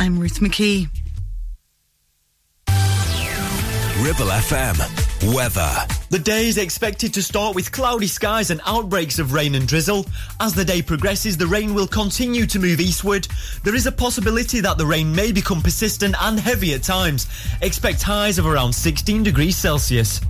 I'm Ruth McKee. Ribble FM. Weather. The day is expected to start with cloudy skies and outbreaks of rain and drizzle. As the day progresses, the rain will continue to move eastward. There is a possibility that the rain may become persistent and heavy at times. Expect highs of around 16 degrees Celsius.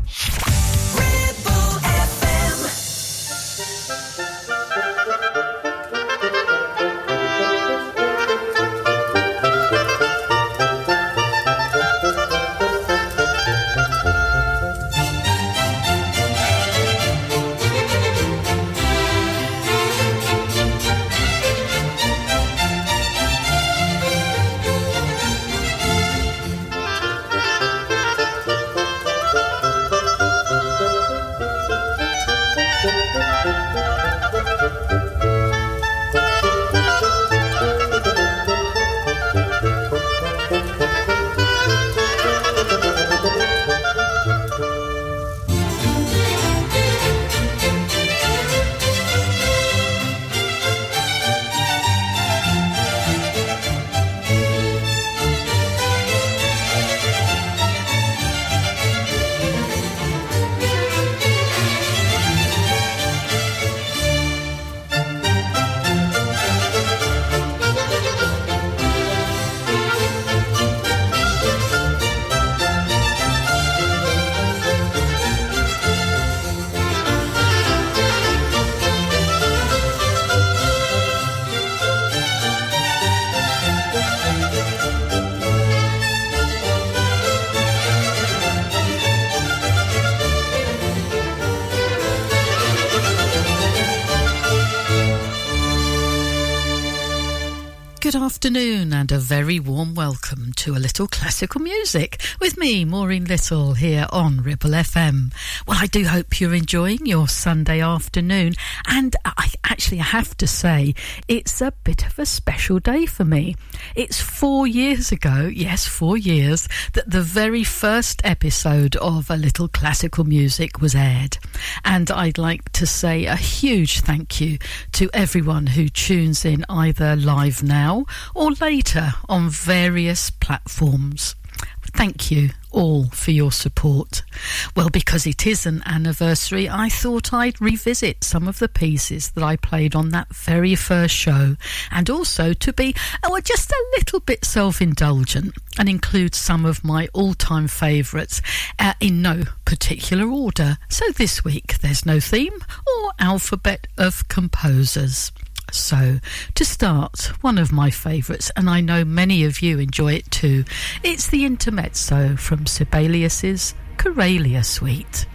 Very warm welcome to a little classical music with me, Maureen Little, here on Ribble FM. Well, I do hope you're enjoying your Sunday afternoon, and I have to say it's a bit of a special day for me. It's four years ago, yes, four years, that the very first episode of A Little Classical Music was aired, and I'd like to say a huge thank you to everyone who tunes in either live now or later on various platforms. Thank you all for your support. Well, because it is an anniversary, I thought I'd revisit some of the pieces that I played on that very first show and also to be oh, just a little bit self indulgent and include some of my all time favourites uh, in no particular order. So this week there's no theme or alphabet of composers. So, to start, one of my favourites, and I know many of you enjoy it too, it's the intermezzo from Sibelius's Karelia Suite.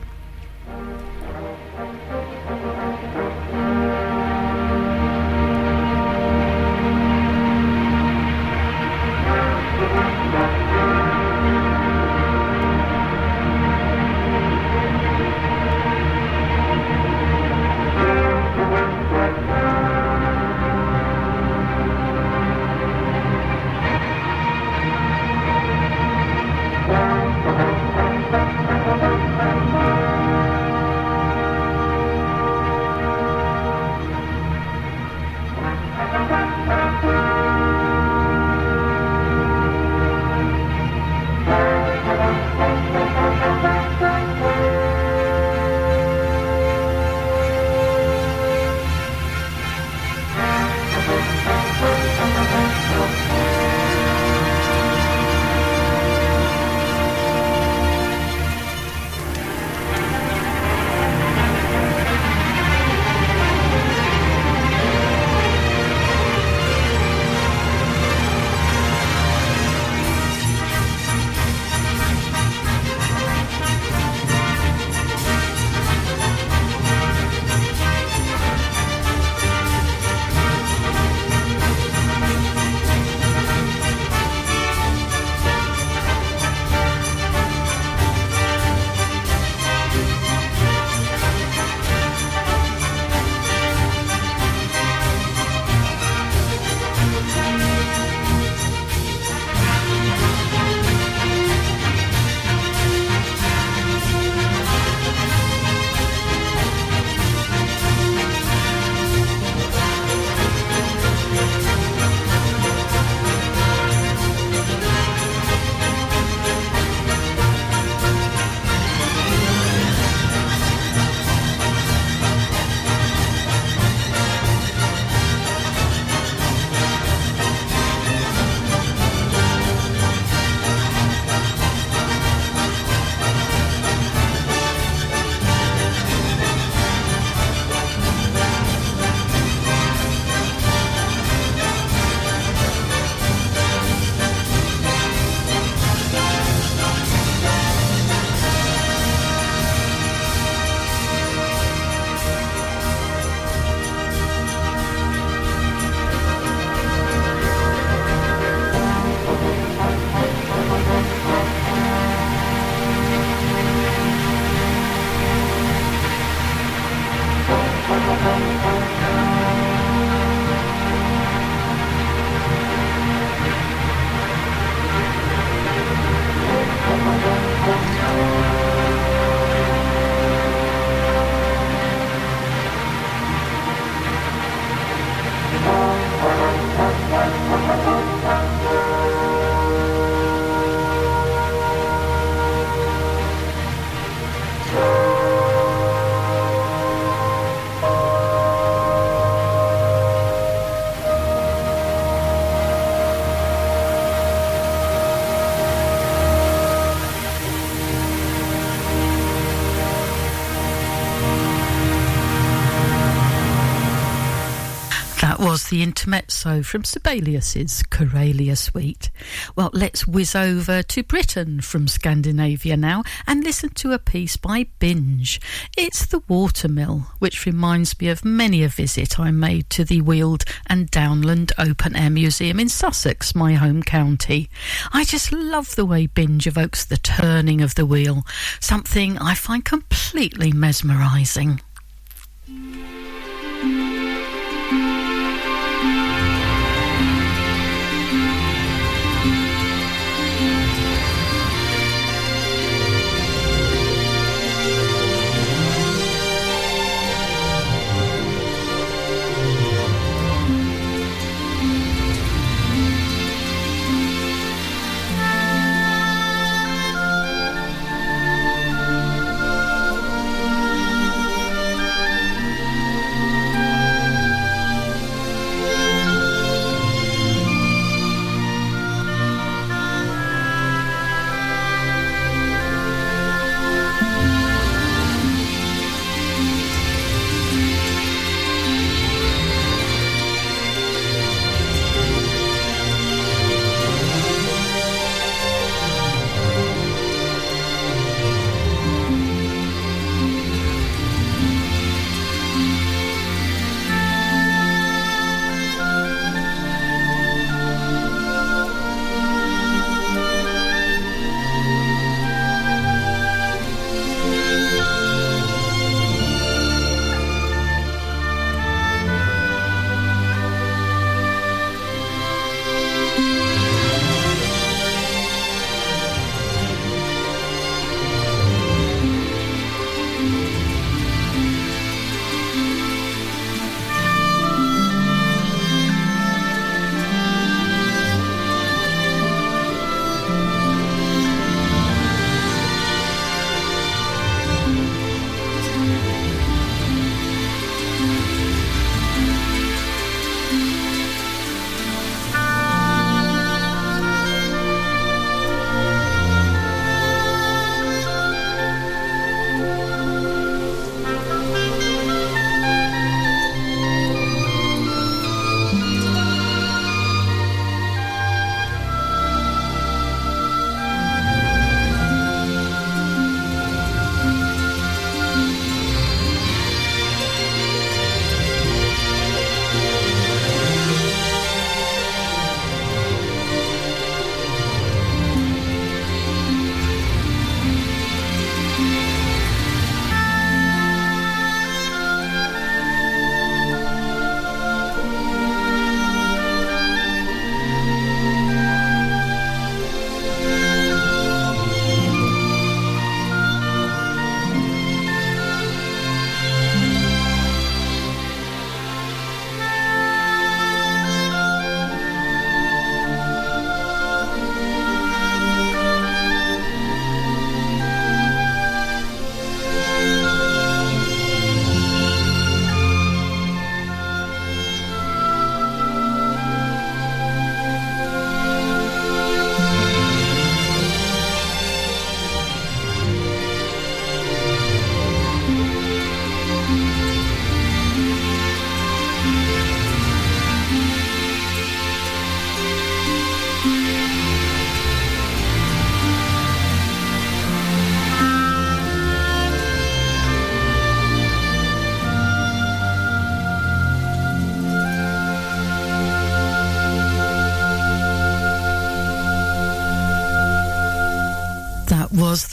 The intermezzo from Sibelius's Karelia Suite. Well, let's whiz over to Britain from Scandinavia now and listen to a piece by Binge. It's The Watermill, which reminds me of many a visit I made to the Weald and Downland Open Air Museum in Sussex, my home county. I just love the way Binge evokes the turning of the wheel, something I find completely mesmerising.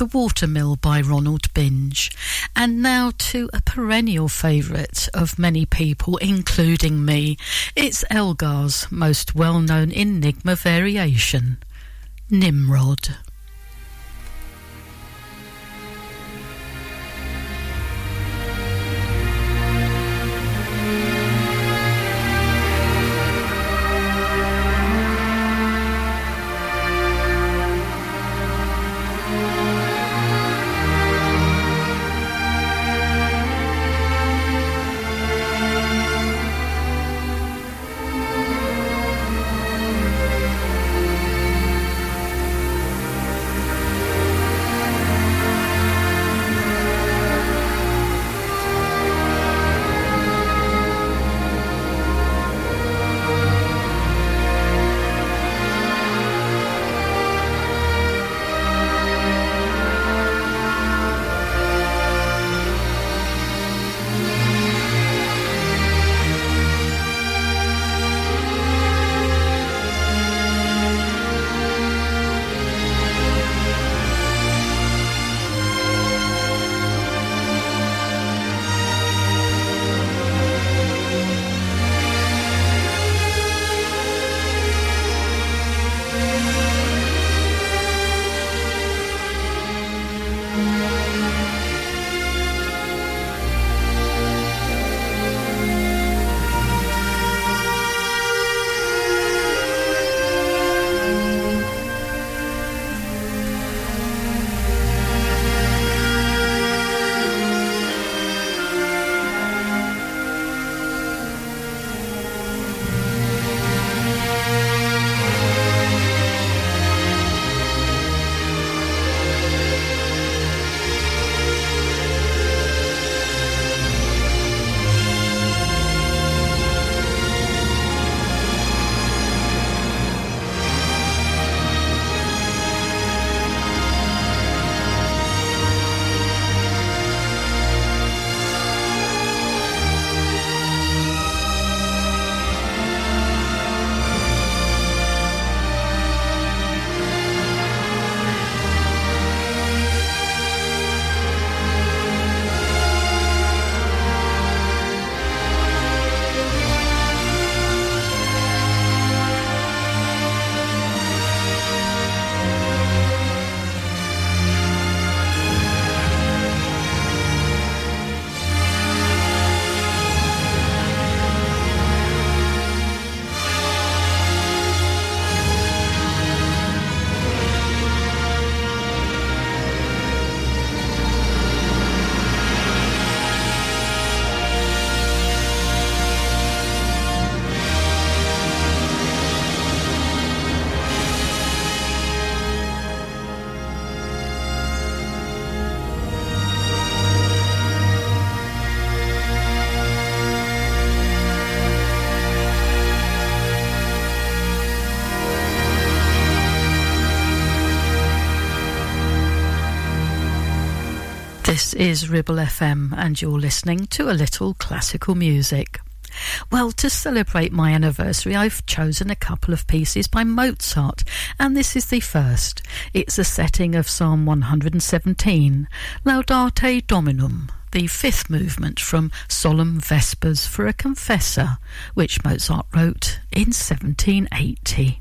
The Watermill by Ronald Binge. And now to a perennial favourite of many people, including me. It's Elgar's most well known Enigma variation, Nimrod. Is Ribble FM, and you're listening to a little classical music. Well, to celebrate my anniversary, I've chosen a couple of pieces by Mozart, and this is the first. It's a setting of Psalm 117, Laudate Dominum, the fifth movement from Solemn Vespers for a Confessor, which Mozart wrote in 1780.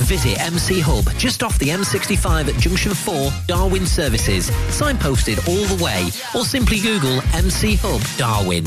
Visit MC Hub just off the M65 at Junction 4, Darwin Services, signposted all the way, or simply Google MC Hub Darwin.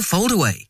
a foldaway.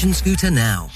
scooter now.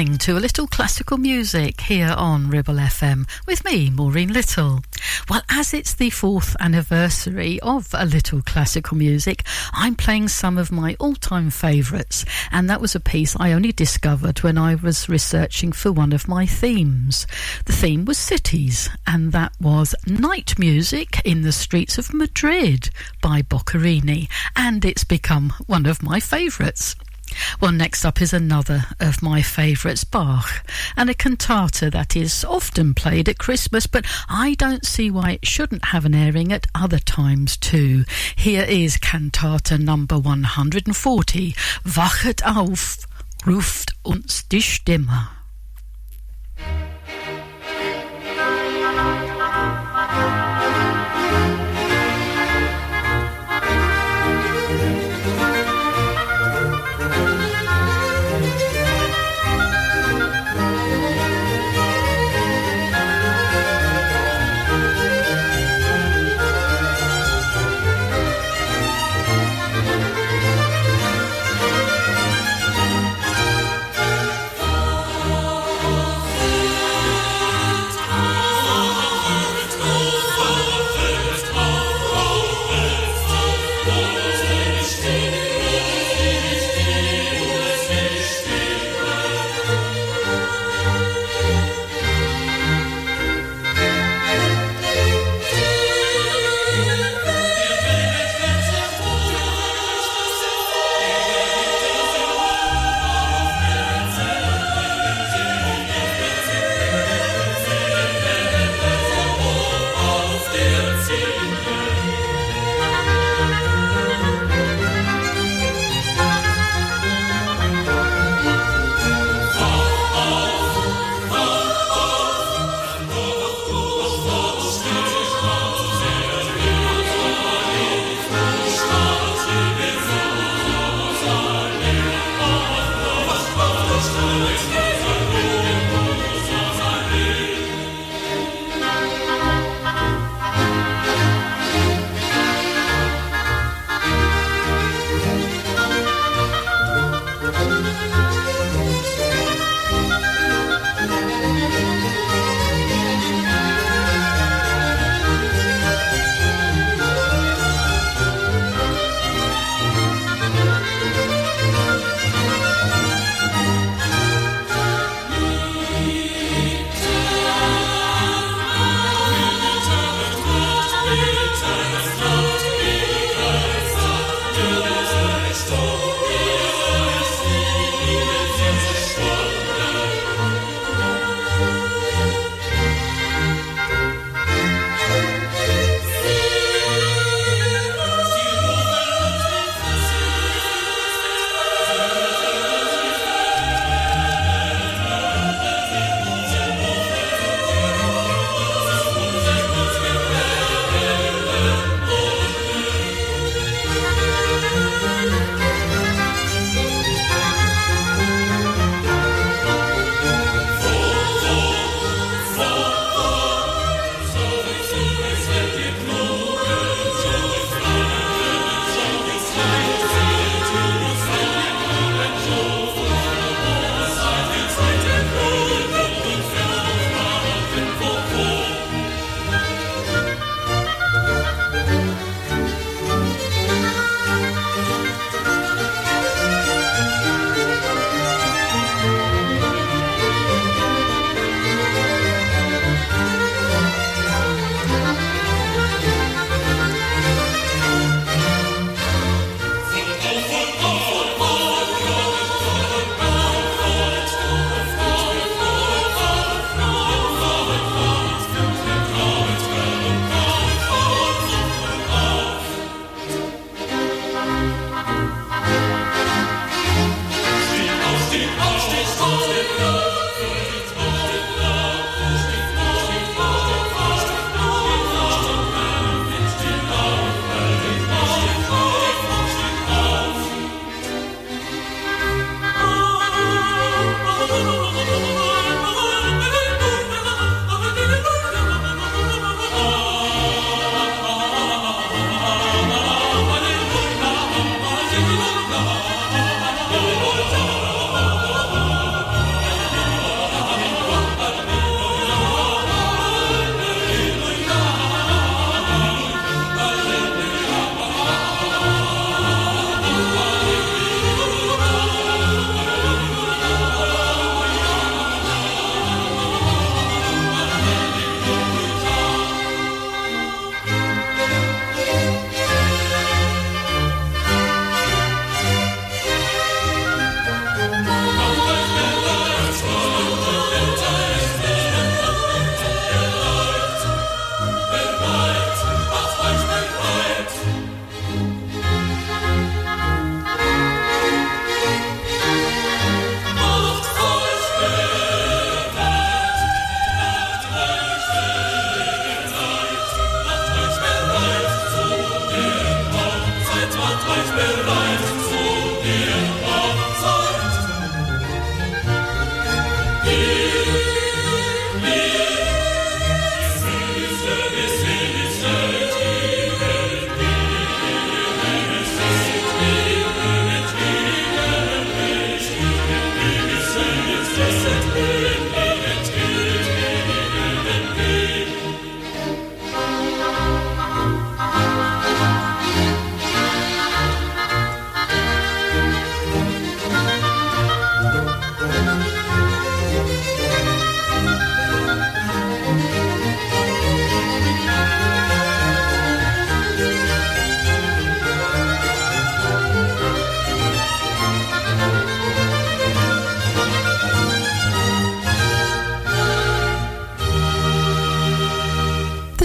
Listening to a little classical music here on Ribble FM with me, Maureen Little. Well, as it's the fourth anniversary of a little classical music, I'm playing some of my all time favourites, and that was a piece I only discovered when I was researching for one of my themes. The theme was cities, and that was Night Music in the Streets of Madrid by Boccherini, and it's become one of my favourites. Well, next up is another of my favourites, Bach, and a cantata that is often played at Christmas, but I don't see why it shouldn't have an airing at other times too. Here is cantata number 140, Wachet auf, ruft uns die Stimme.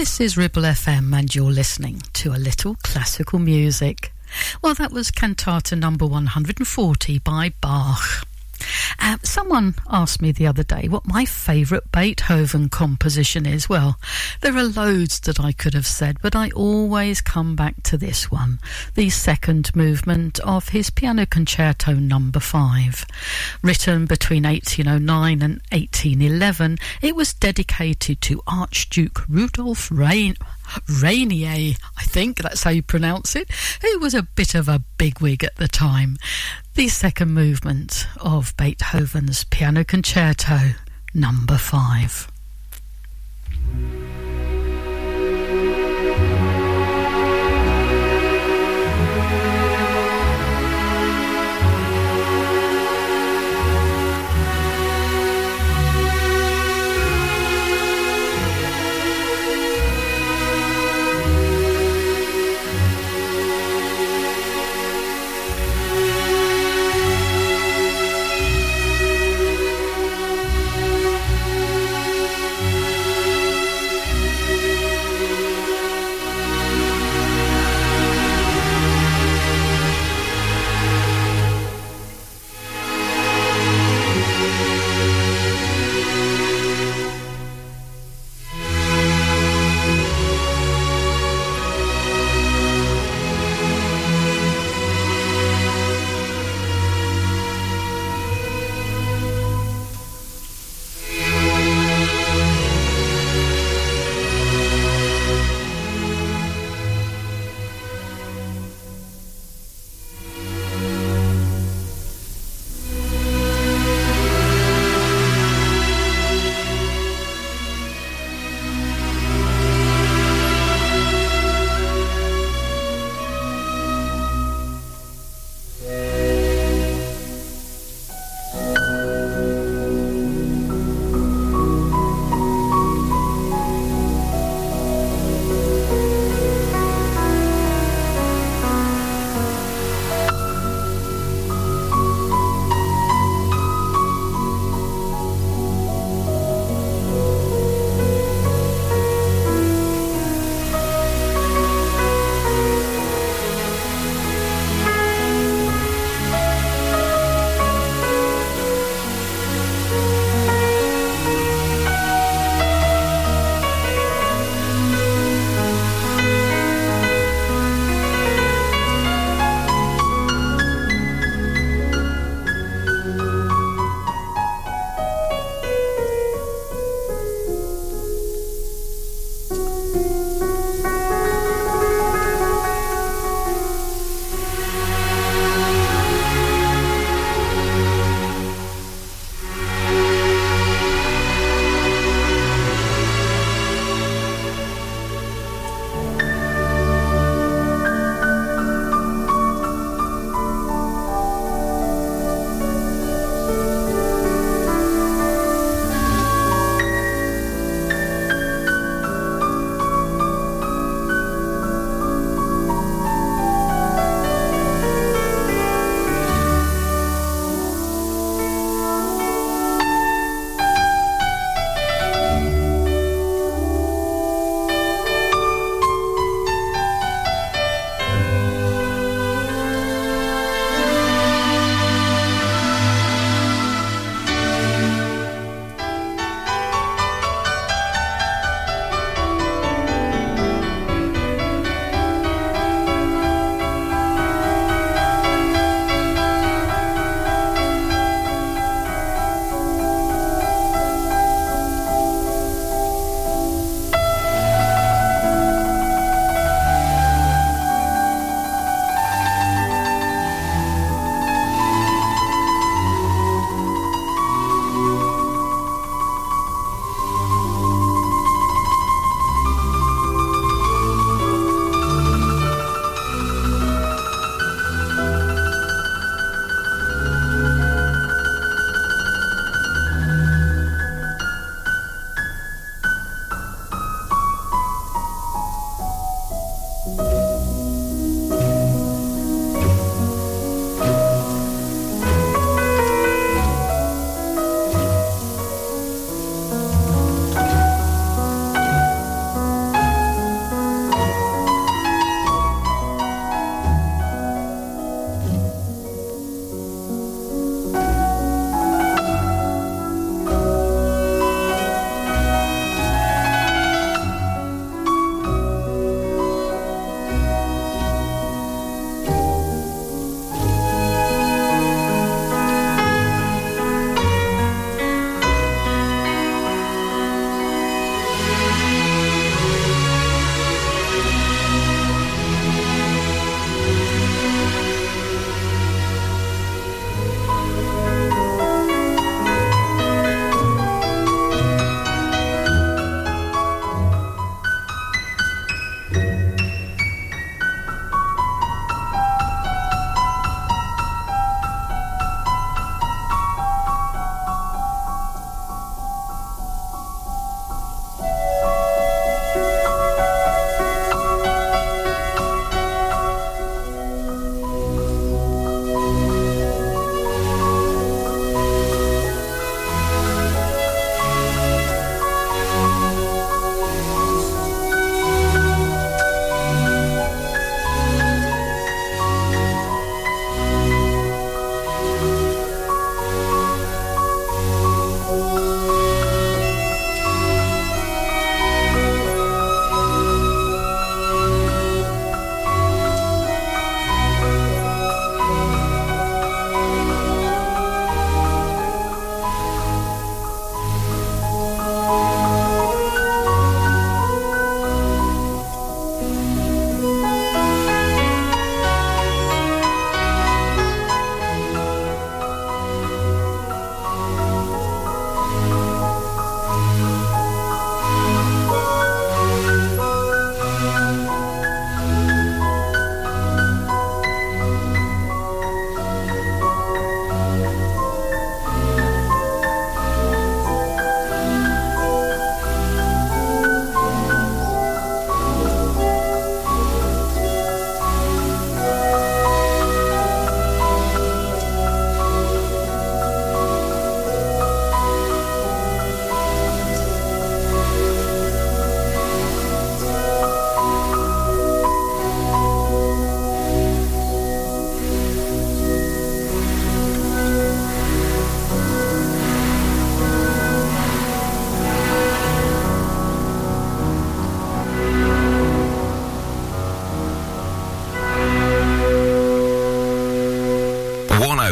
This is Ribble FM, and you're listening to a little classical music. Well, that was Cantata number 140 by Bach. Uh, someone asked me the other day what my favourite Beethoven composition is. Well, there are loads that I could have said, but I always come back to this one, the second movement of his Piano Concerto number 5. Written between 1809 and 1811, it was dedicated to Archduke Rudolf Rein- Rainier, I think that's how you pronounce it, who was a bit of a bigwig at the time. The second movement of Beethoven's Piano Concerto, number five.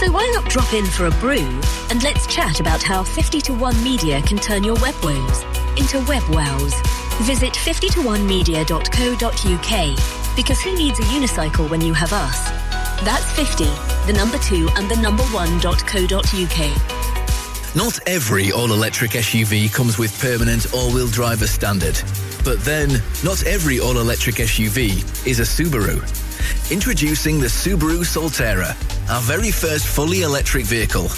So why not drop in for a brew and let's chat about how 50 to 1 Media can turn your web woes into web wows. Visit 50to1media.co.uk because who needs a unicycle when you have us? That's 50, the number 2 and the number 1.co.uk. Not every all-electric SUV comes with permanent all-wheel drive as standard. But then, not every all-electric SUV is a Subaru. Introducing the Subaru Solterra, our very first fully electric vehicle.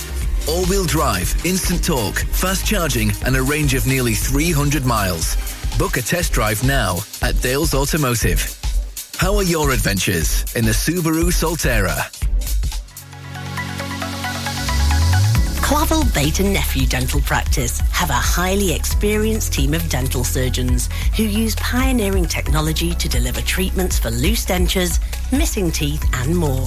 All-wheel drive, instant torque, fast charging and a range of nearly 300 miles. Book a test drive now at Dales Automotive. How are your adventures in the Subaru Solterra? Clavel Bait and Nephew Dental Practice have a highly experienced team of dental surgeons who use pioneering technology to deliver treatments for loose dentures, missing teeth and more.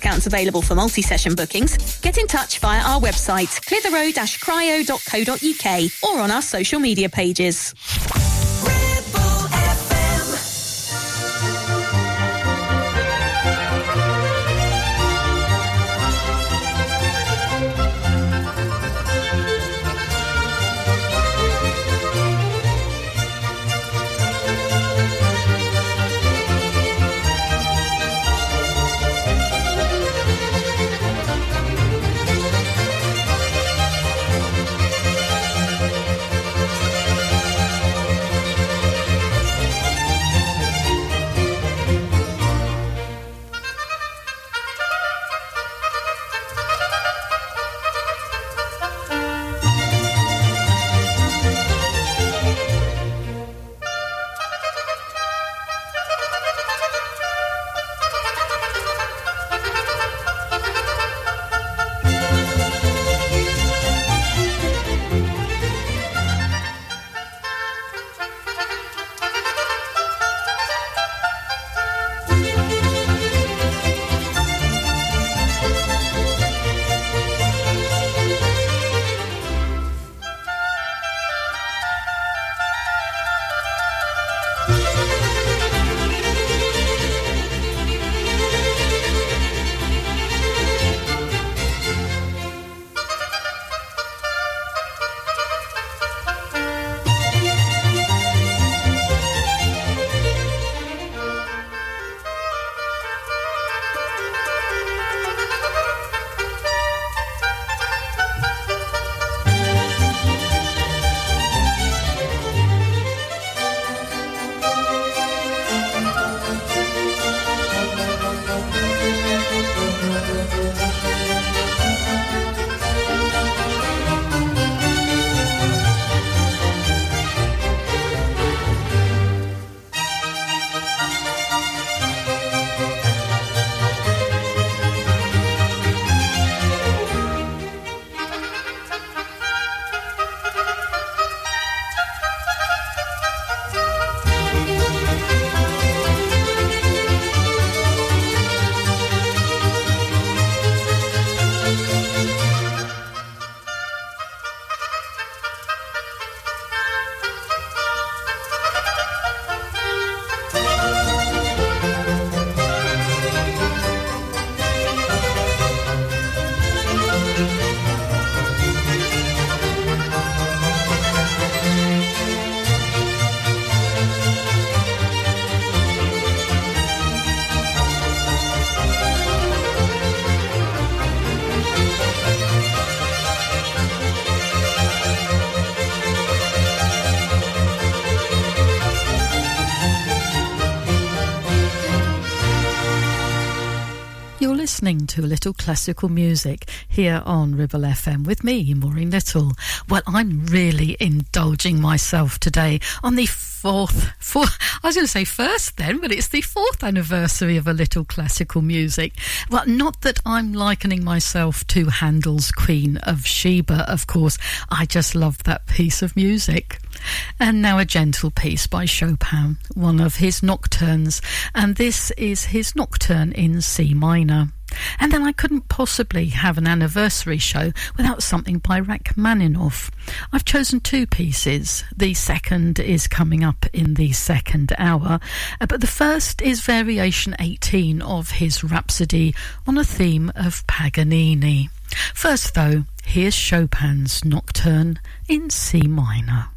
discounts available for multi-session bookings, get in touch via our website, clitheroe-cryo.co.uk or on our social media pages. To a little classical music here on Ribble FM with me, Maureen Little. Well, I'm really indulging myself today on the fourth, fourth, I was going to say first then, but it's the fourth anniversary of a little classical music. Well, not that I'm likening myself to Handel's Queen of Sheba, of course. I just love that piece of music. And now a gentle piece by Chopin, one of his nocturnes, and this is his nocturne in C minor. And then I couldn't possibly have an anniversary show without something by Rachmaninoff. I've chosen two pieces. The second is coming up in the second hour, uh, but the first is Variation 18 of his Rhapsody on a theme of Paganini. First, though, here's Chopin's Nocturne in C minor.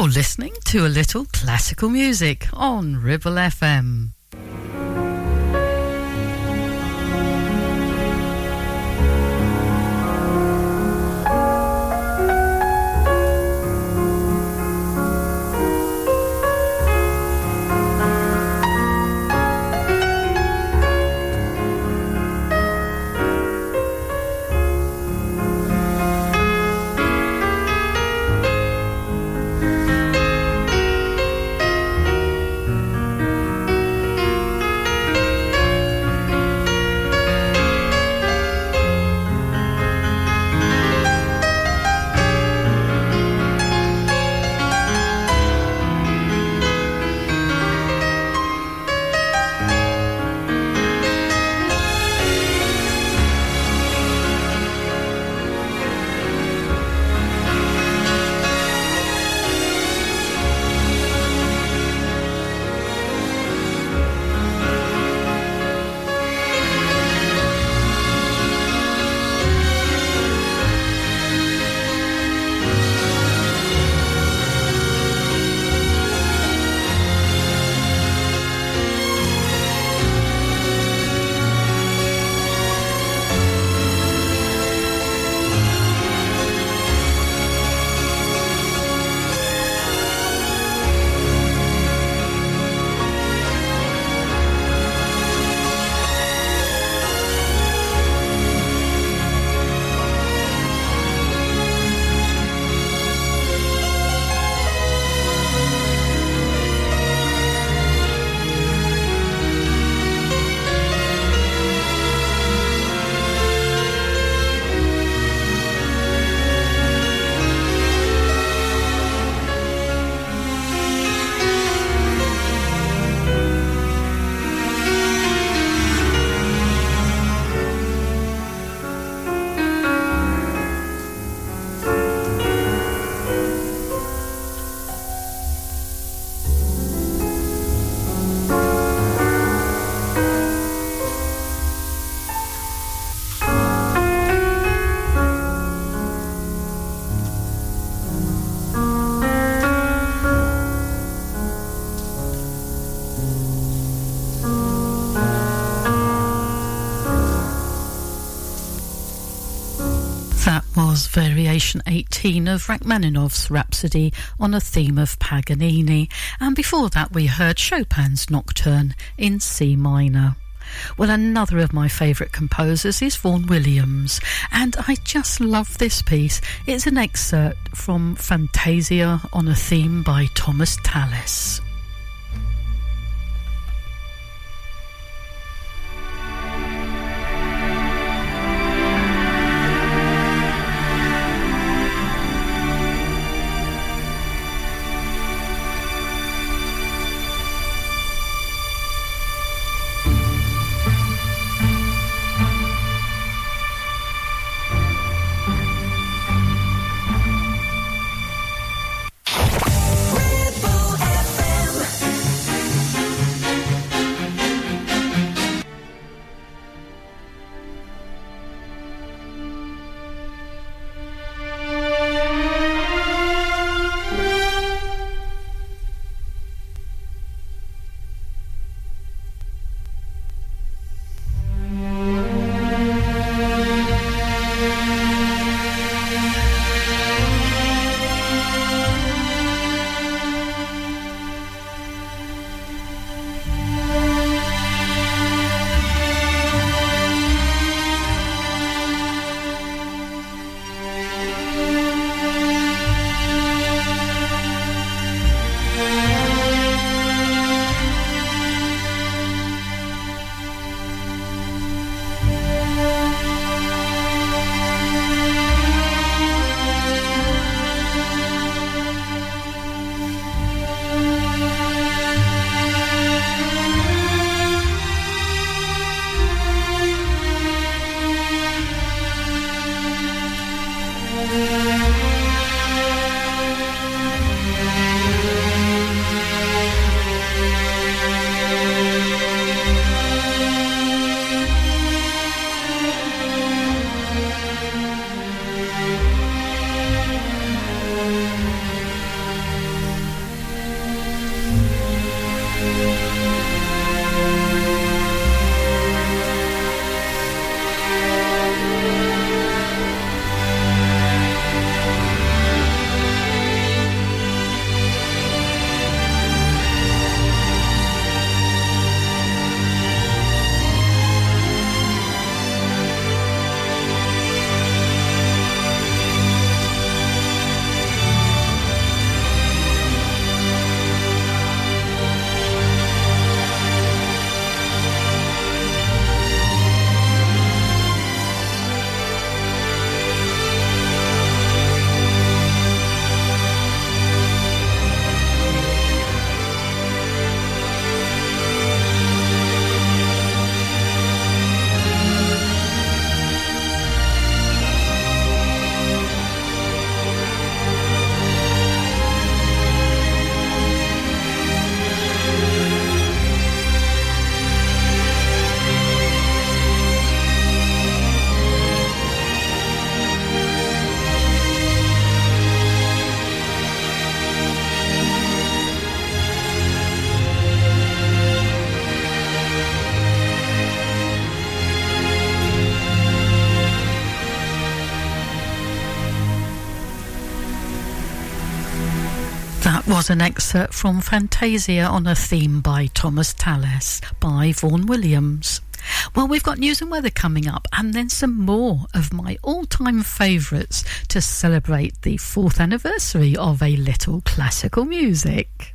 You're listening to a little classical music on Ribble FM. Was Variation 18 of Rachmaninoff's Rhapsody on a theme of Paganini, and before that we heard Chopin's Nocturne in C minor. Well, another of my favourite composers is Vaughan Williams, and I just love this piece. It's an excerpt from Fantasia on a theme by Thomas Tallis. Was an excerpt from Fantasia on a theme by Thomas Tallis by Vaughan Williams. Well, we've got news and weather coming up, and then some more of my all time favourites to celebrate the fourth anniversary of a little classical music.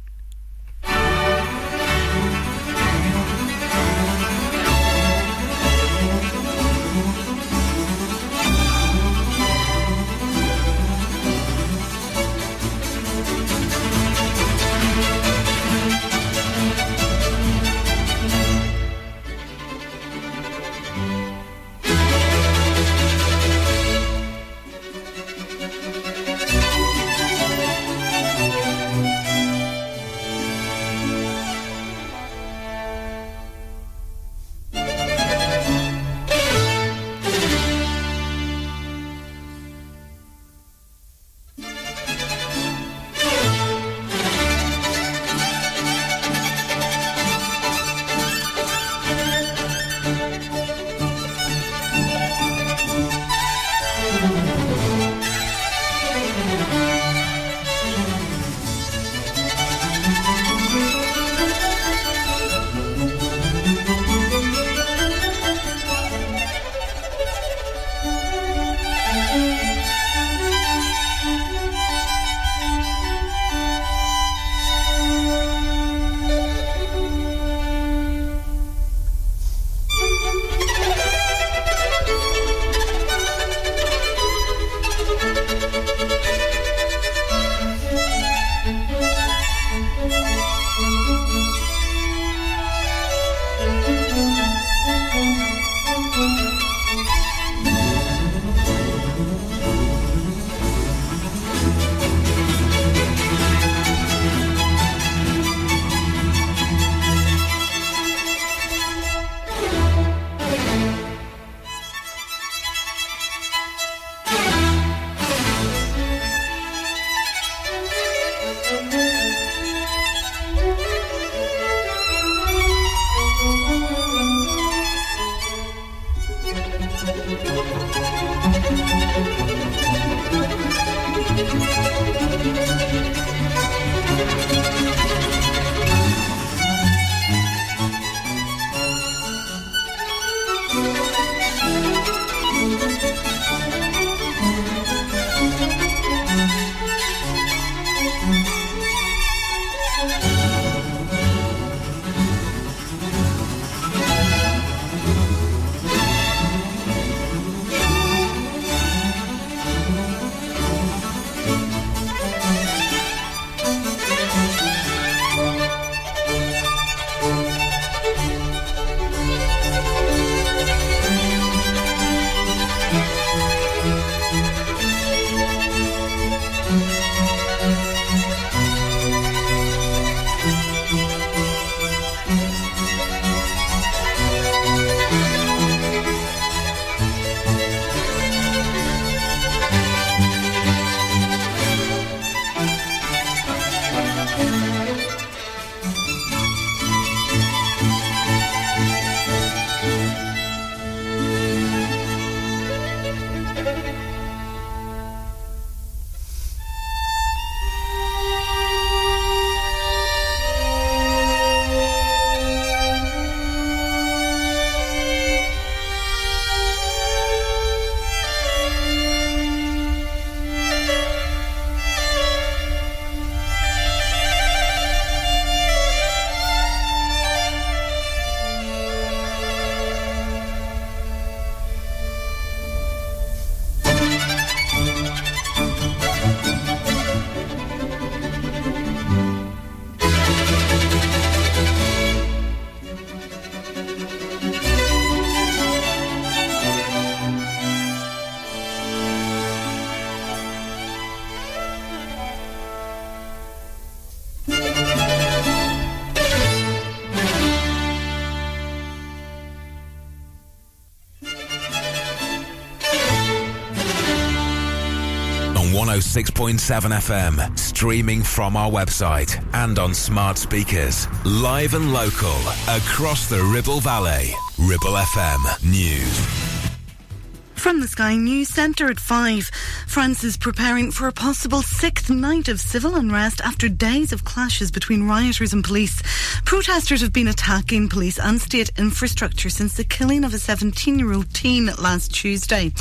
106.7 FM, streaming from our website and on smart speakers. Live and local, across the Ribble Valley. Ribble FM News. From the Sky News Centre at 5, France is preparing for a possible sixth night of civil unrest after days of clashes between rioters and police. Protesters have been attacking police and state infrastructure since the killing of a 17 year old teen last Tuesday.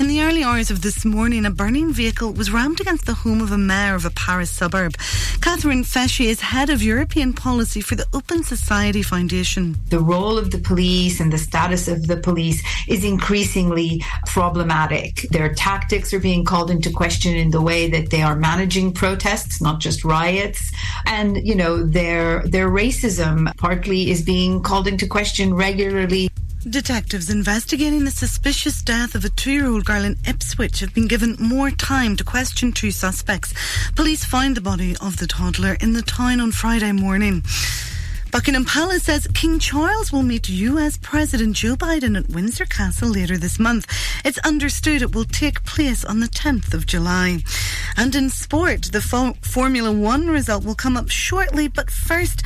In the early hours of this morning, a burning vehicle was rammed against the home of a mayor of a Paris suburb. Catherine Fesci is head of European policy for the Open Society Foundation. The role of the police and the status of the police is increasingly problematic. Their tactics are being called into question in the way that they are managing protests, not just riots. And, you know, their their racism partly is being called into question regularly. Detectives investigating the suspicious death of a two year old girl in Ipswich have been given more time to question two suspects. Police found the body of the toddler in the town on Friday morning. Buckingham Palace says King Charles will meet US President Joe Biden at Windsor Castle later this month. It's understood it will take place on the 10th of July. And in sport, the Fo- Formula One result will come up shortly, but first,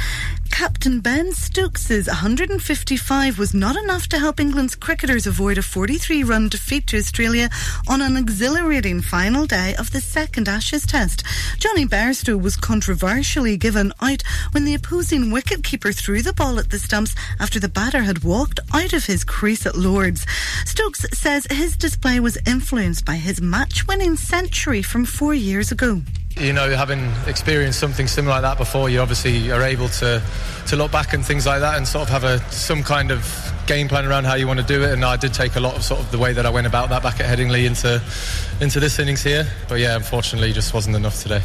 Captain Ben Stokes' 155 was not enough to help England's cricketers avoid a 43 run defeat to Australia on an exhilarating final day of the second Ashes test. Jonny Bairstow was controversially given out when the opposing wicketkeeper threw the ball at the stumps after the batter had walked out of his crease at Lord's. Stokes says his display was influenced by his match winning century from four years ago you know, having experienced something similar like that before, you obviously are able to to look back and things like that and sort of have a some kind of game plan around how you want to do it. And I did take a lot of sort of the way that I went about that back at Headingley into into this innings here. But yeah, unfortunately, just wasn't enough today.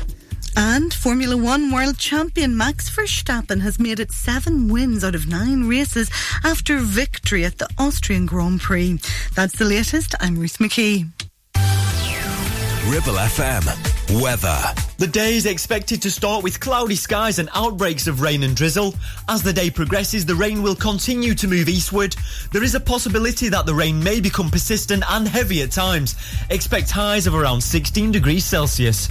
And Formula One world champion Max Verstappen has made it seven wins out of nine races after victory at the Austrian Grand Prix. That's the latest. I'm Ruth McKee. Ribble FM. Weather. The day is expected to start with cloudy skies and outbreaks of rain and drizzle. As the day progresses, the rain will continue to move eastward. There is a possibility that the rain may become persistent and heavy at times. Expect highs of around 16 degrees Celsius.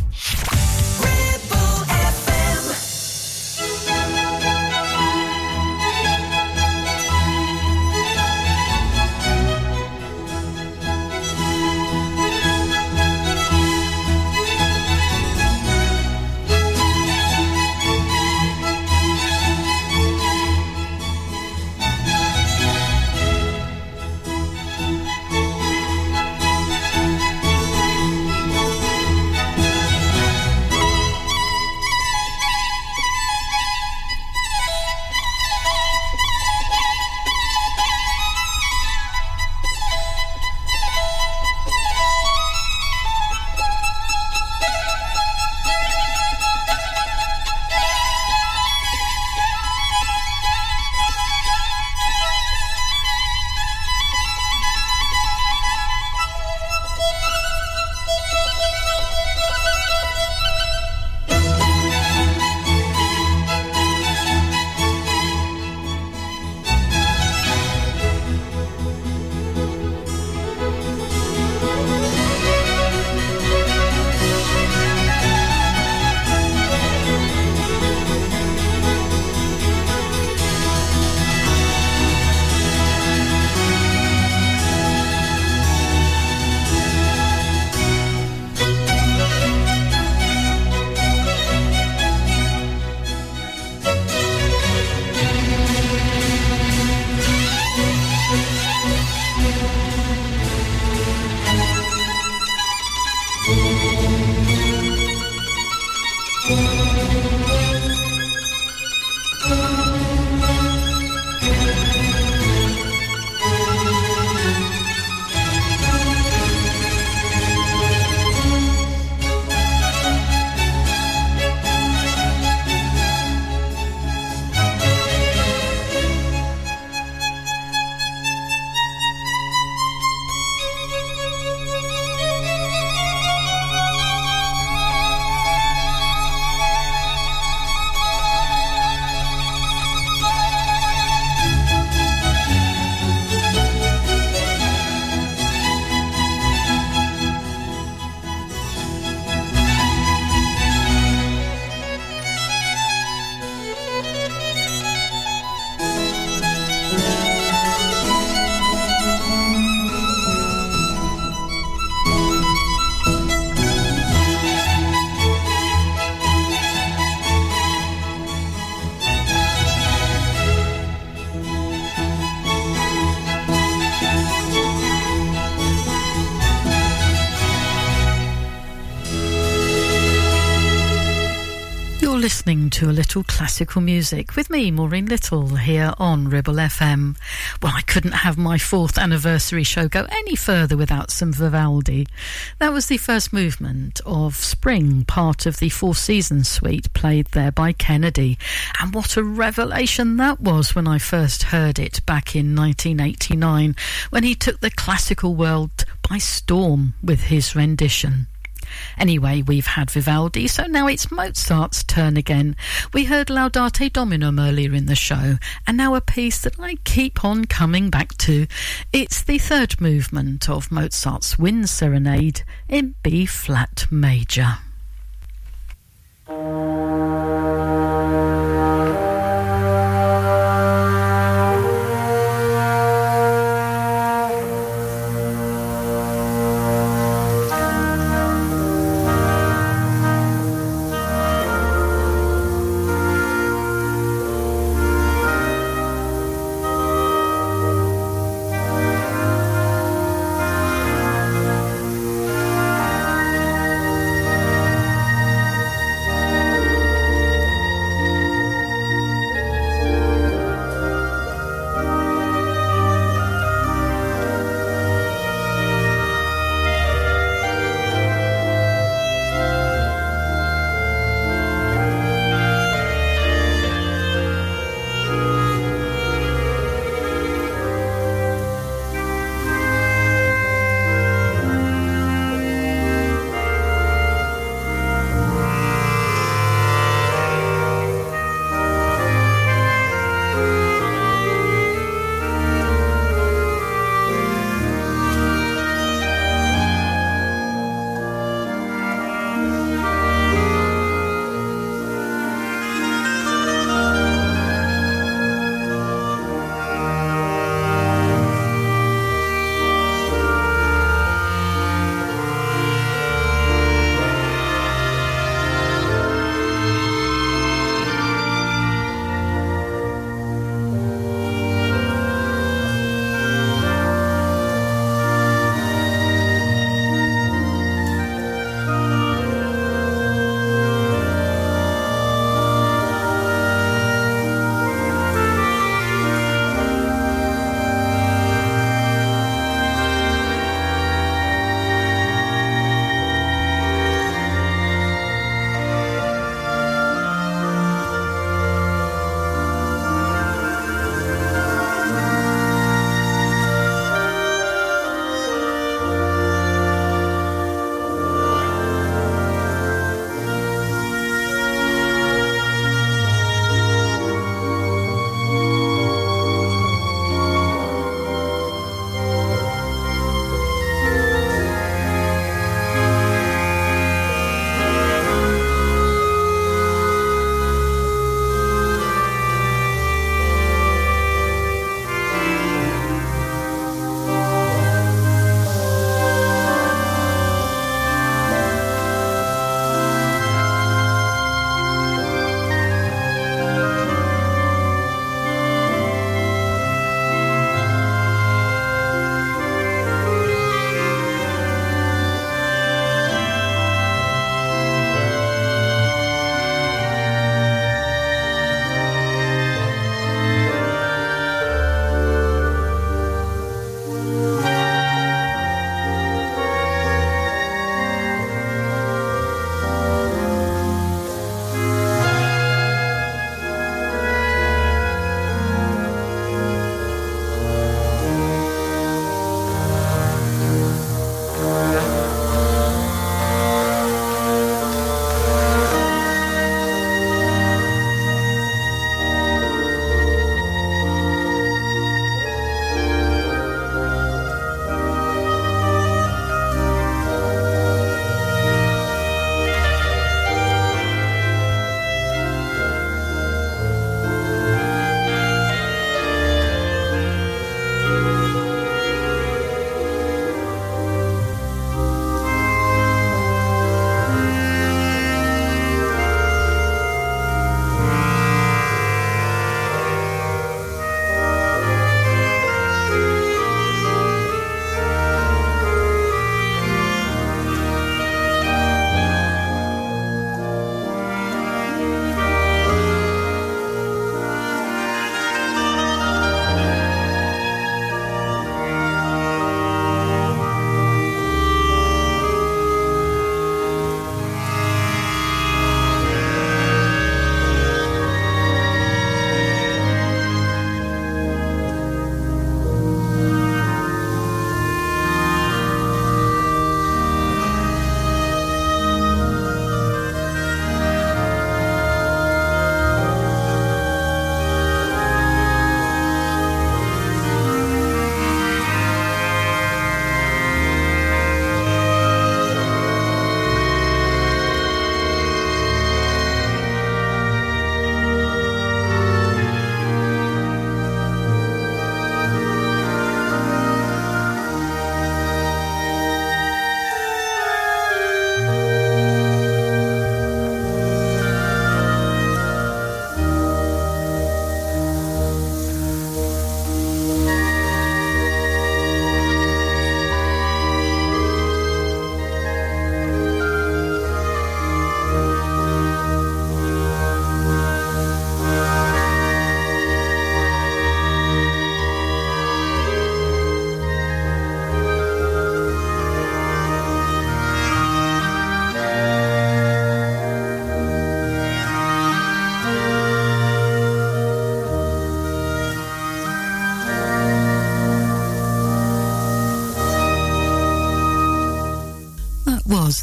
Classical music with me, Maureen Little, here on Ribble FM. Well, I couldn't have my fourth anniversary show go any further without some Vivaldi. That was the first movement of Spring, part of the Four Seasons suite played there by Kennedy. And what a revelation that was when I first heard it back in 1989, when he took the classical world by storm with his rendition. Anyway, we've had Vivaldi, so now it's Mozart's turn again. We heard Laudate Dominum earlier in the show, and now a piece that I keep on coming back to. It's the third movement of Mozart's Wind Serenade in B flat major.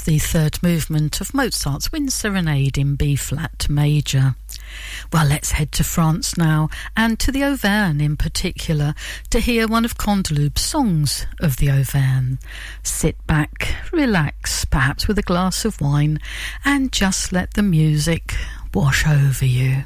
The third movement of Mozart's Wind Serenade in B flat major. Well, let's head to France now, and to the Auvergne in particular, to hear one of Canteloube's songs of the Auvergne. Sit back, relax, perhaps with a glass of wine, and just let the music wash over you.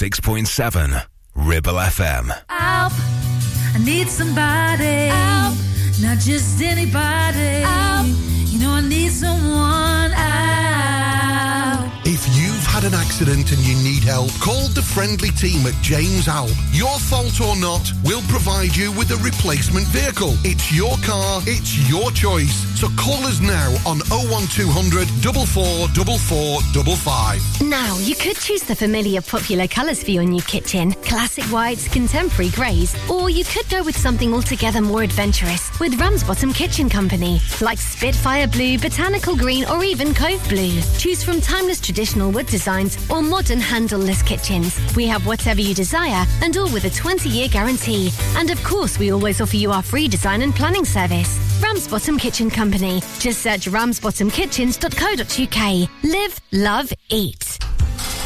106.7 Ribble FM. Help. I need somebody. Help. Not just anybody. Help. You know, I need someone. Had an accident and you need help, call the friendly team at James Alp. Your fault or not, we'll provide you with a replacement vehicle. It's your car, it's your choice. So call us now on 01200 444455. Now, you could choose the familiar popular colours for your new kitchen classic whites, contemporary greys, or you could go with something altogether more adventurous with Ramsbottom Kitchen Company, like Spitfire Blue, Botanical Green, or even Cove Blue. Choose from timeless traditional wood designs or modern handleless kitchens. We have whatever you desire and all with a 20 year guarantee. And of course, we always offer you our free design and planning service. Ramsbottom Kitchen Company. Just search ramsbottomkitchens.co.uk. Live, love, eat.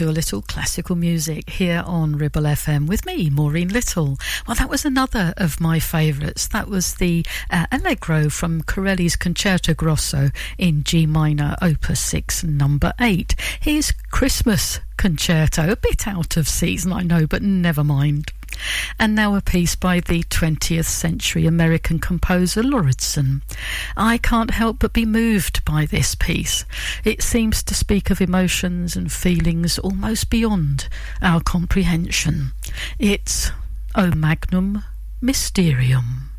To a little classical music here on Ribble FM with me, Maureen Little. Well, that was another of my favourites. That was the uh, Allegro from Corelli's Concerto Grosso in G minor, Opus 6, number 8. Here's Christmas Concerto, a bit out of season, I know, but never mind. And now a piece by the 20th century American composer Lauridsen. I can't help but be moved by this piece. It seems to speak of emotions and feelings almost beyond our comprehension. It's O Magnum Mysterium.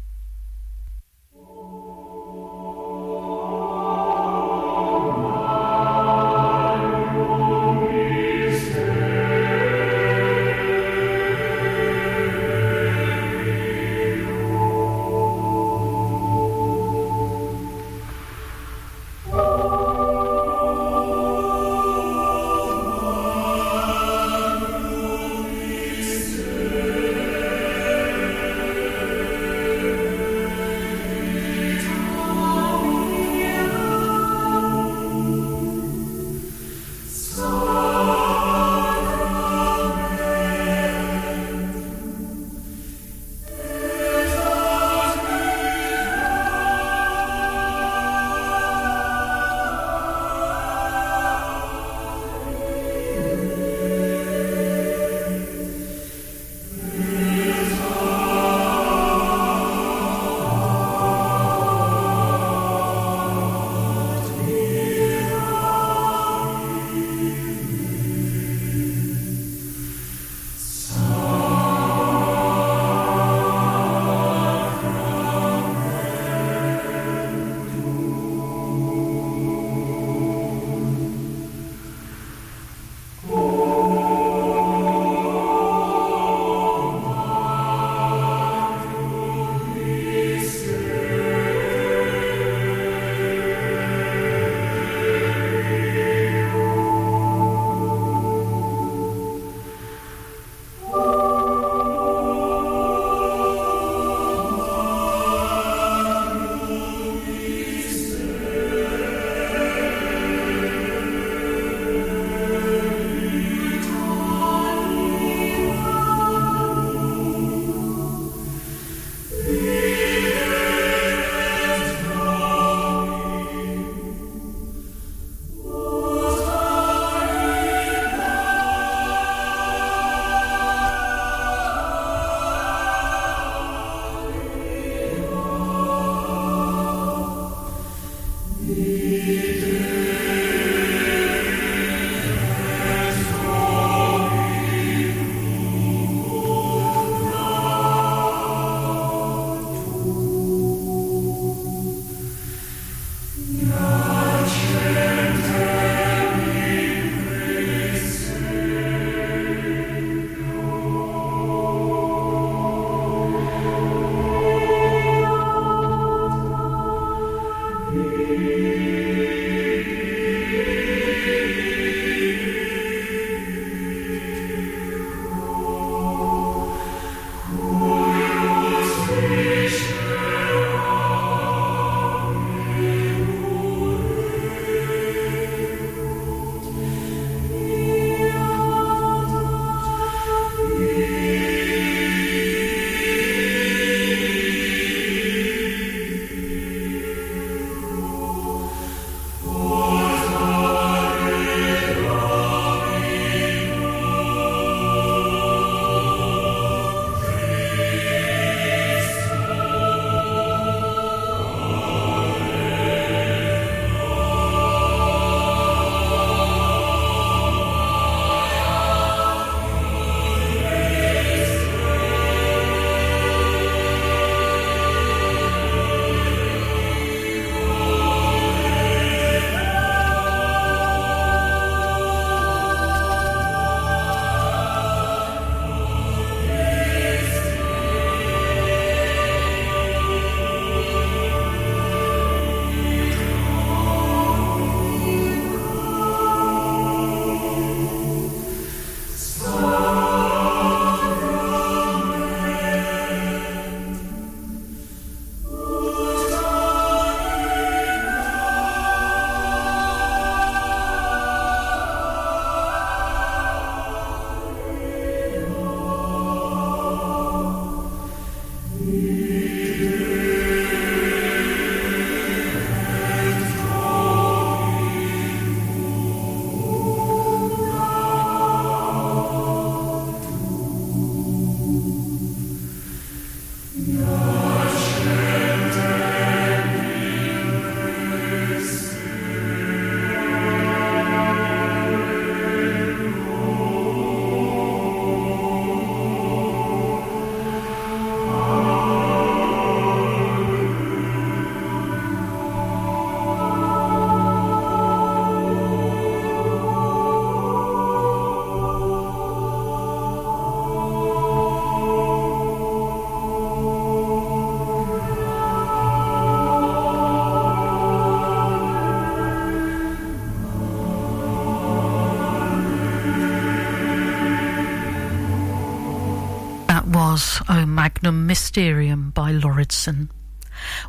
Magnum Mysterium by Lauridsen.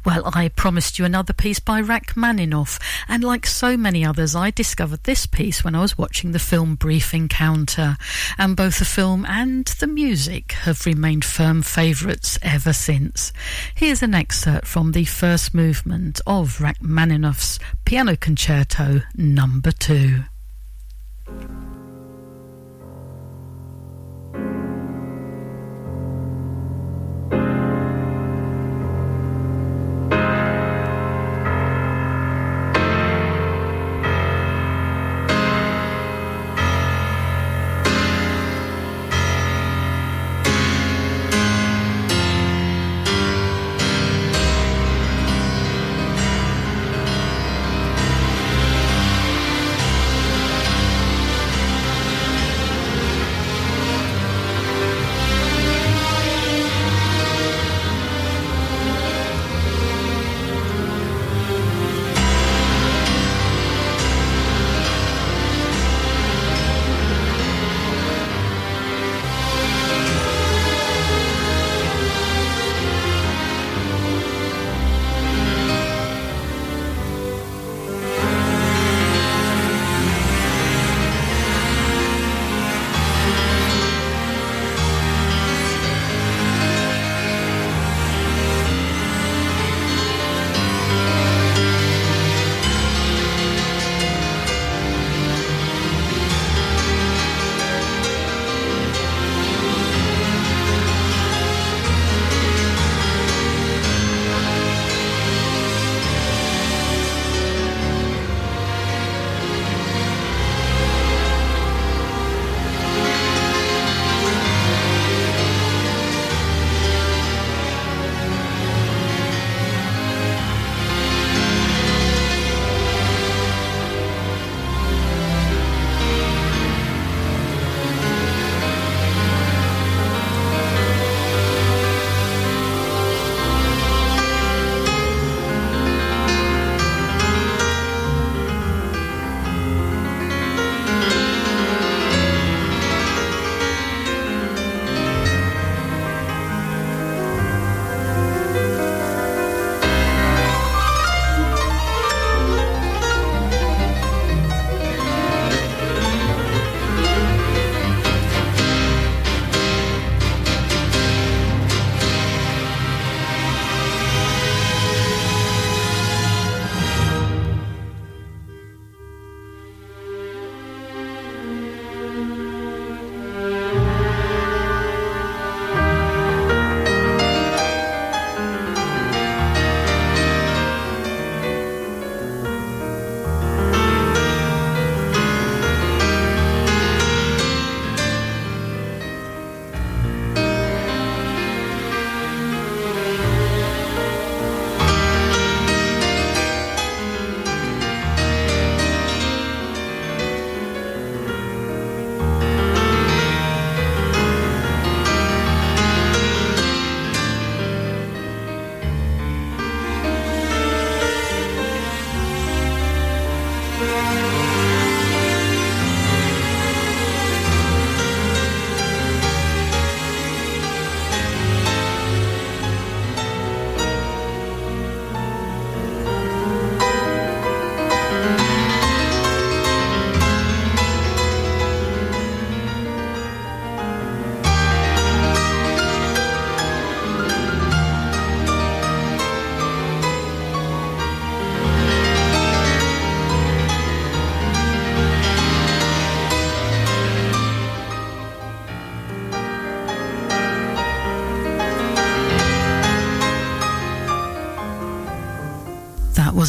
Well, I promised you another piece by Rachmaninoff, and like so many others, I discovered this piece when I was watching the film Brief Encounter, and both the film and the music have remained firm favourites ever since. Here's an excerpt from the first movement of Rachmaninoff's Piano Concerto Number 2.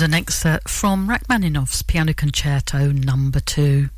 An excerpt from Rachmaninoff's Piano Concerto Number Two.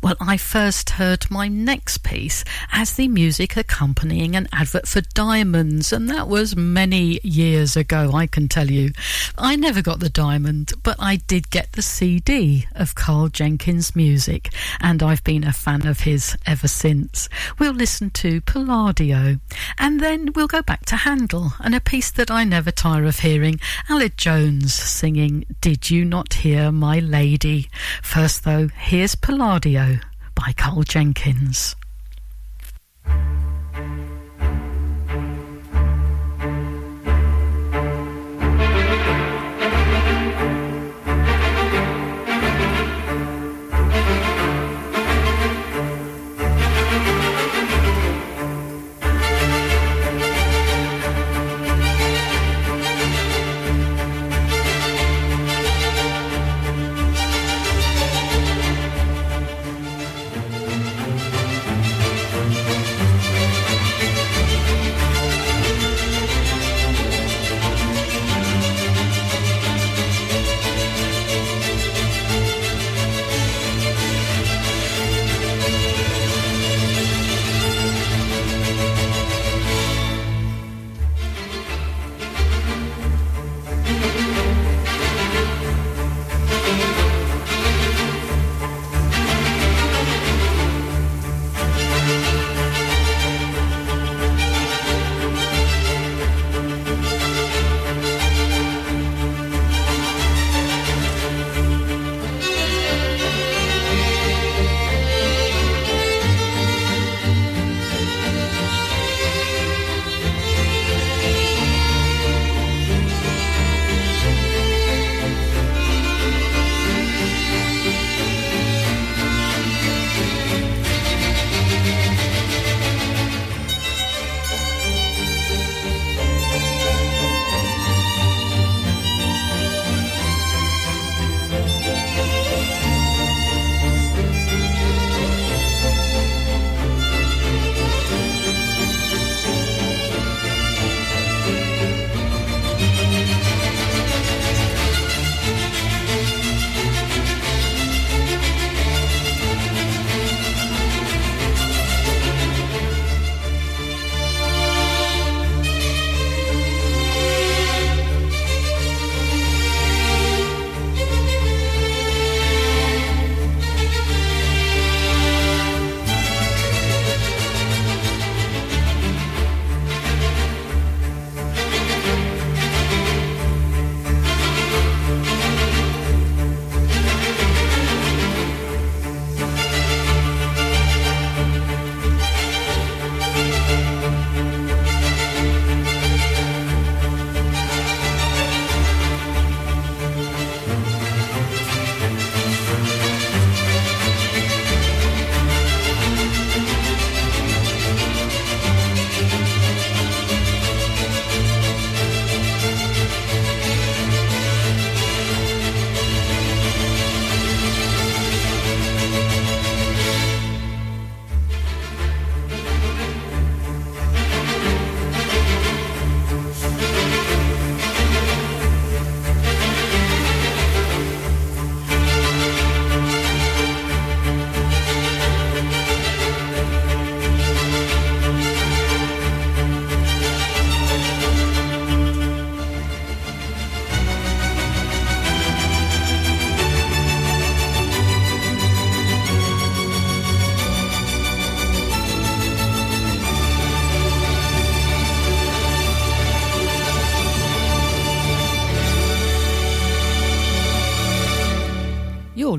Well, I first heard my next piece as the music accompanying an advert for diamonds, and that was many years ago, I can tell you. I never got the diamond, but I did get the CD of Karl Jenkins' music, and I've been a fan of his ever since. We'll listen to Palladio, and then we'll go back to Handel and a piece that I never tire of hearing Aled Jones singing Did You Not Hear My Lady? First, though, here's Palladio by Karl Jenkins. Thank you.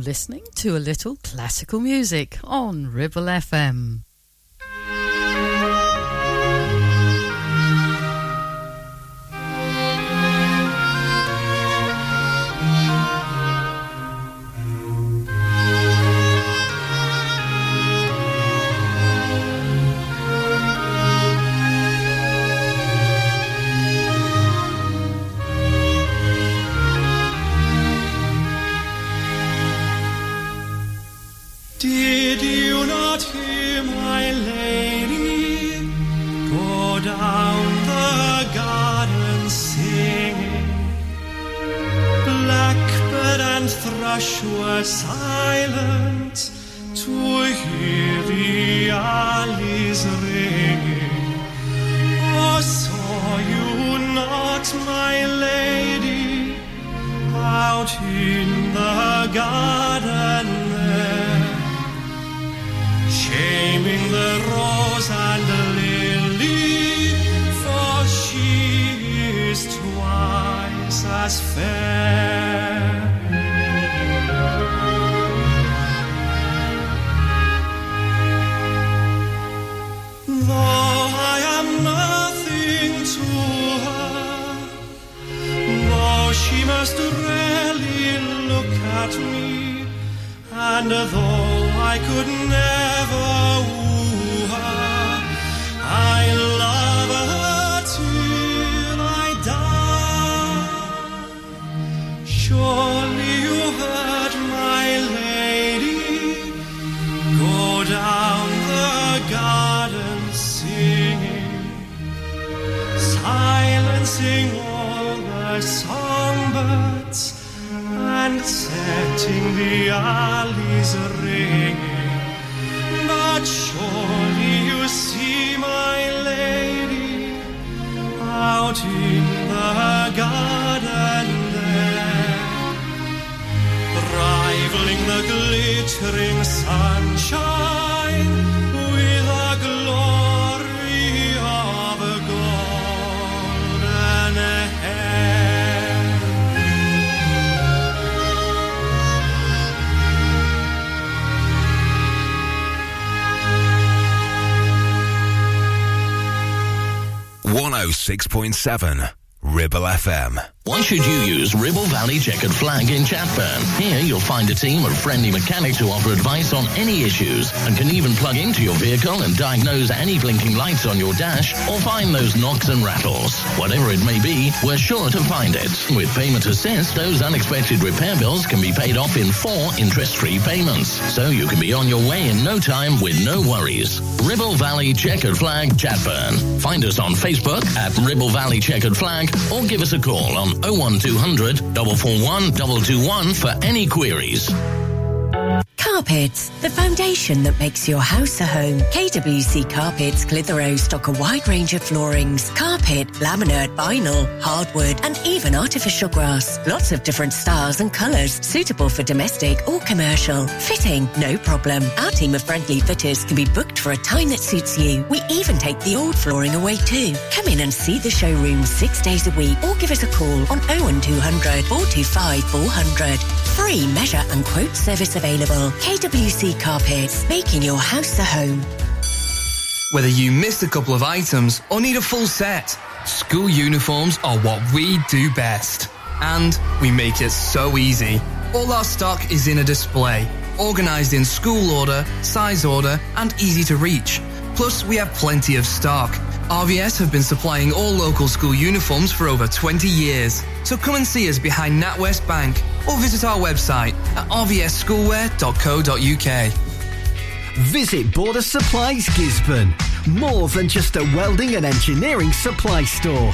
Listening to a little classical music on Ribble FM. 106.7. Ribble FM. Why should you use Ribble Valley Checkered Flag in Chatburn? Here you'll find a team of friendly mechanics who offer advice on any issues and can even plug into your vehicle and diagnose any blinking lights on your dash or find those knocks and rattles. Whatever it may be, we're sure to find it. With Payment Assist, those unexpected repair bills can be paid off in four interest-free payments, so you can be on your way in no time with no worries. Ribble Valley Checkered Flag Chatburn. Find us on Facebook at Ribble Valley Checkered Flag or give us a call on 01200 441 221 for any queries. Carpets, the foundation that makes your house a home. KWC Carpets Clitheroe stock a wide range of floorings, carpet, laminate, vinyl, hardwood, and even artificial grass. Lots of different styles and colours, suitable for domestic or commercial. Fitting, no problem. Our team of friendly fitters can be booked for a time that suits you. We even take the old flooring away too. Come in and see the showroom six days a week or give us a call on 01200 425 400. Free measure and quote service available. KWC Carpets, making your house a home. Whether you missed a couple of items or need a full set, school uniforms are what we do best. And we make it so easy. All our stock is in a display, organized in school order, size order, and easy to reach. Plus, we have plenty of stock. RVS have been supplying all local school uniforms for over 20 years. So come and see us behind NatWest Bank or visit our website at rvsschoolwear.co.uk. Visit Border Supplies Gisburn. More than just a welding and engineering supply store.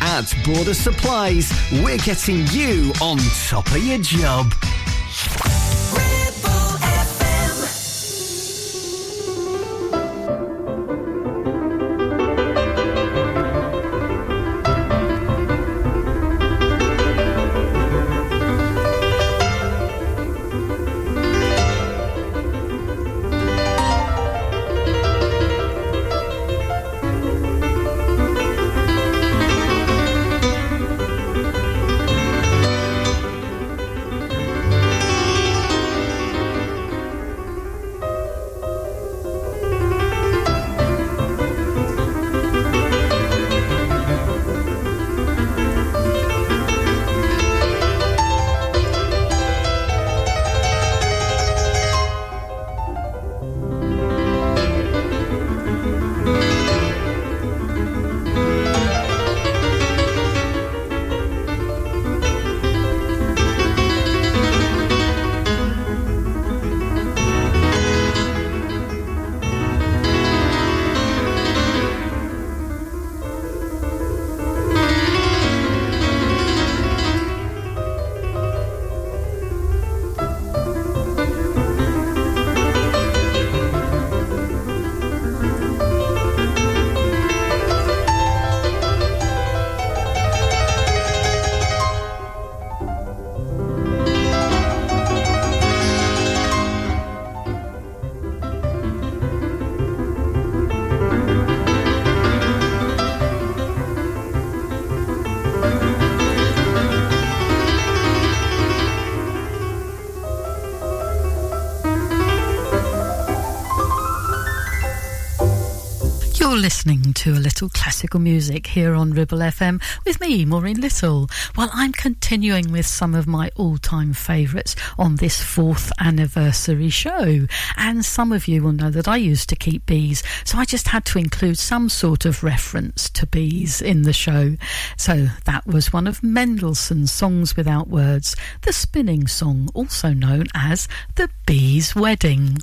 At Border Supplies, we're getting you on top of your job. Listening to a little classical music here on Ribble FM with me, Maureen Little. While I'm continuing with some of my all time favourites on this fourth anniversary show. And some of you will know that I used to keep bees, so I just had to include some sort of reference to bees in the show. So that was one of Mendelssohn's Songs Without Words, the spinning song, also known as The Bee's Wedding.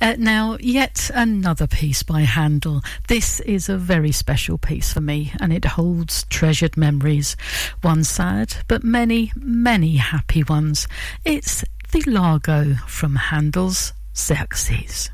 Uh, now, yet another piece by Handel. This is a very special piece for me, and it holds treasured memories. One sad, but many, many happy ones. It's the Largo from Handel's Xerxes.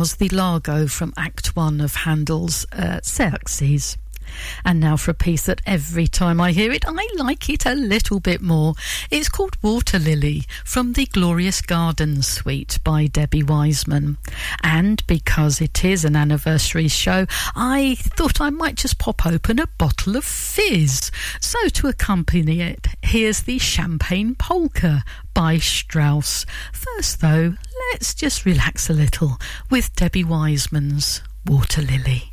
Was the Largo from Act One of Handel's uh, Xerxes. And now for a piece that every time I hear it, I like it a little bit more. It's called Water Lily from the Glorious Gardens Suite by Debbie Wiseman. And because it is an anniversary show, I thought I might just pop open a bottle of fizz. So to accompany it, here's the Champagne Polka by Strauss. First, though, let's just relax a little with Debbie Wiseman's Water Lily.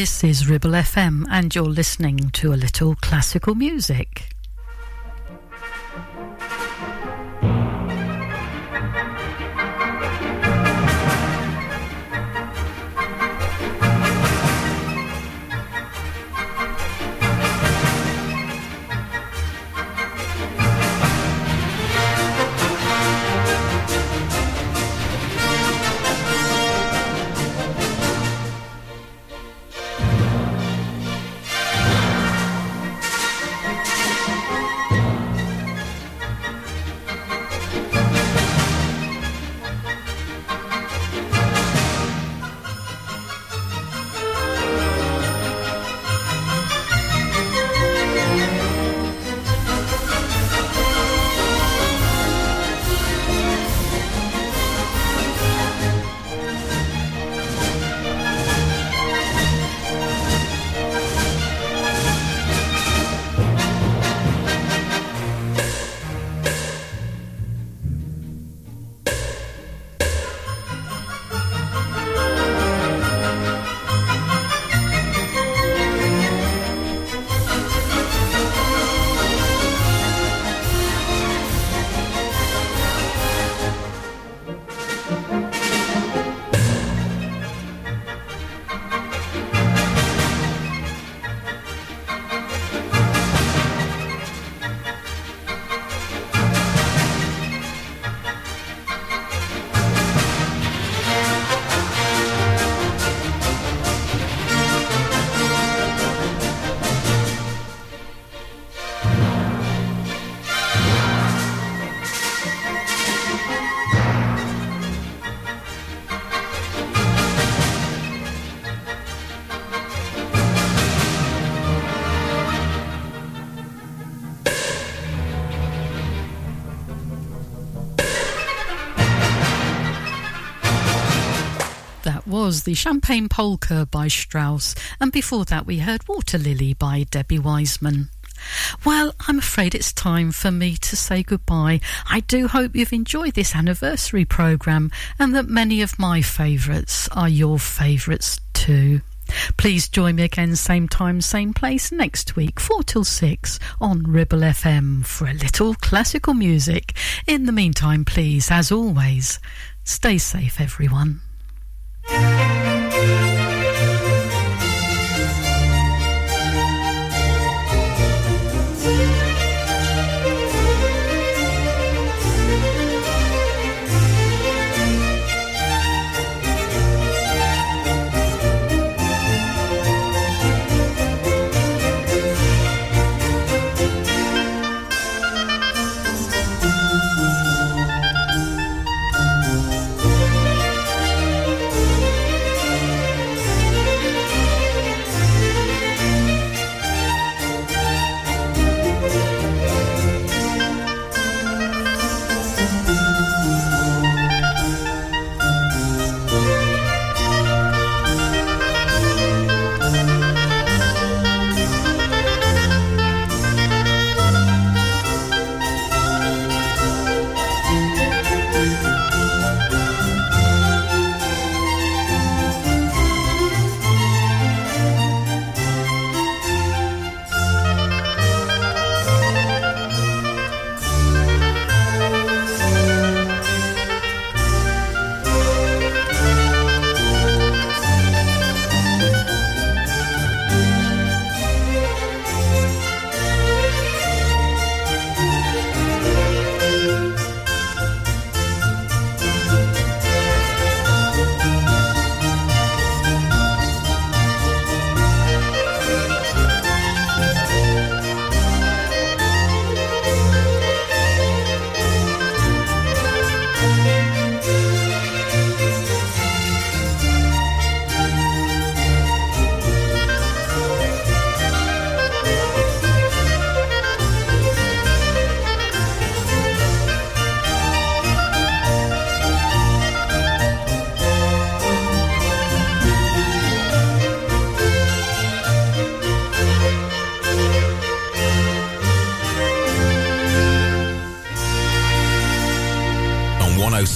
This is Ribble FM, and you're listening to a little classical music. Was the Champagne Polka by Strauss, and before that we heard Water Lily by Debbie Wiseman. Well, I'm afraid it's time for me to say goodbye. I do hope you've enjoyed this anniversary programme and that many of my favourites are your favourites too. Please join me again, same time, same place next week, 4 till 6 on Ribble FM for a little classical music. In the meantime, please, as always, stay safe, everyone. On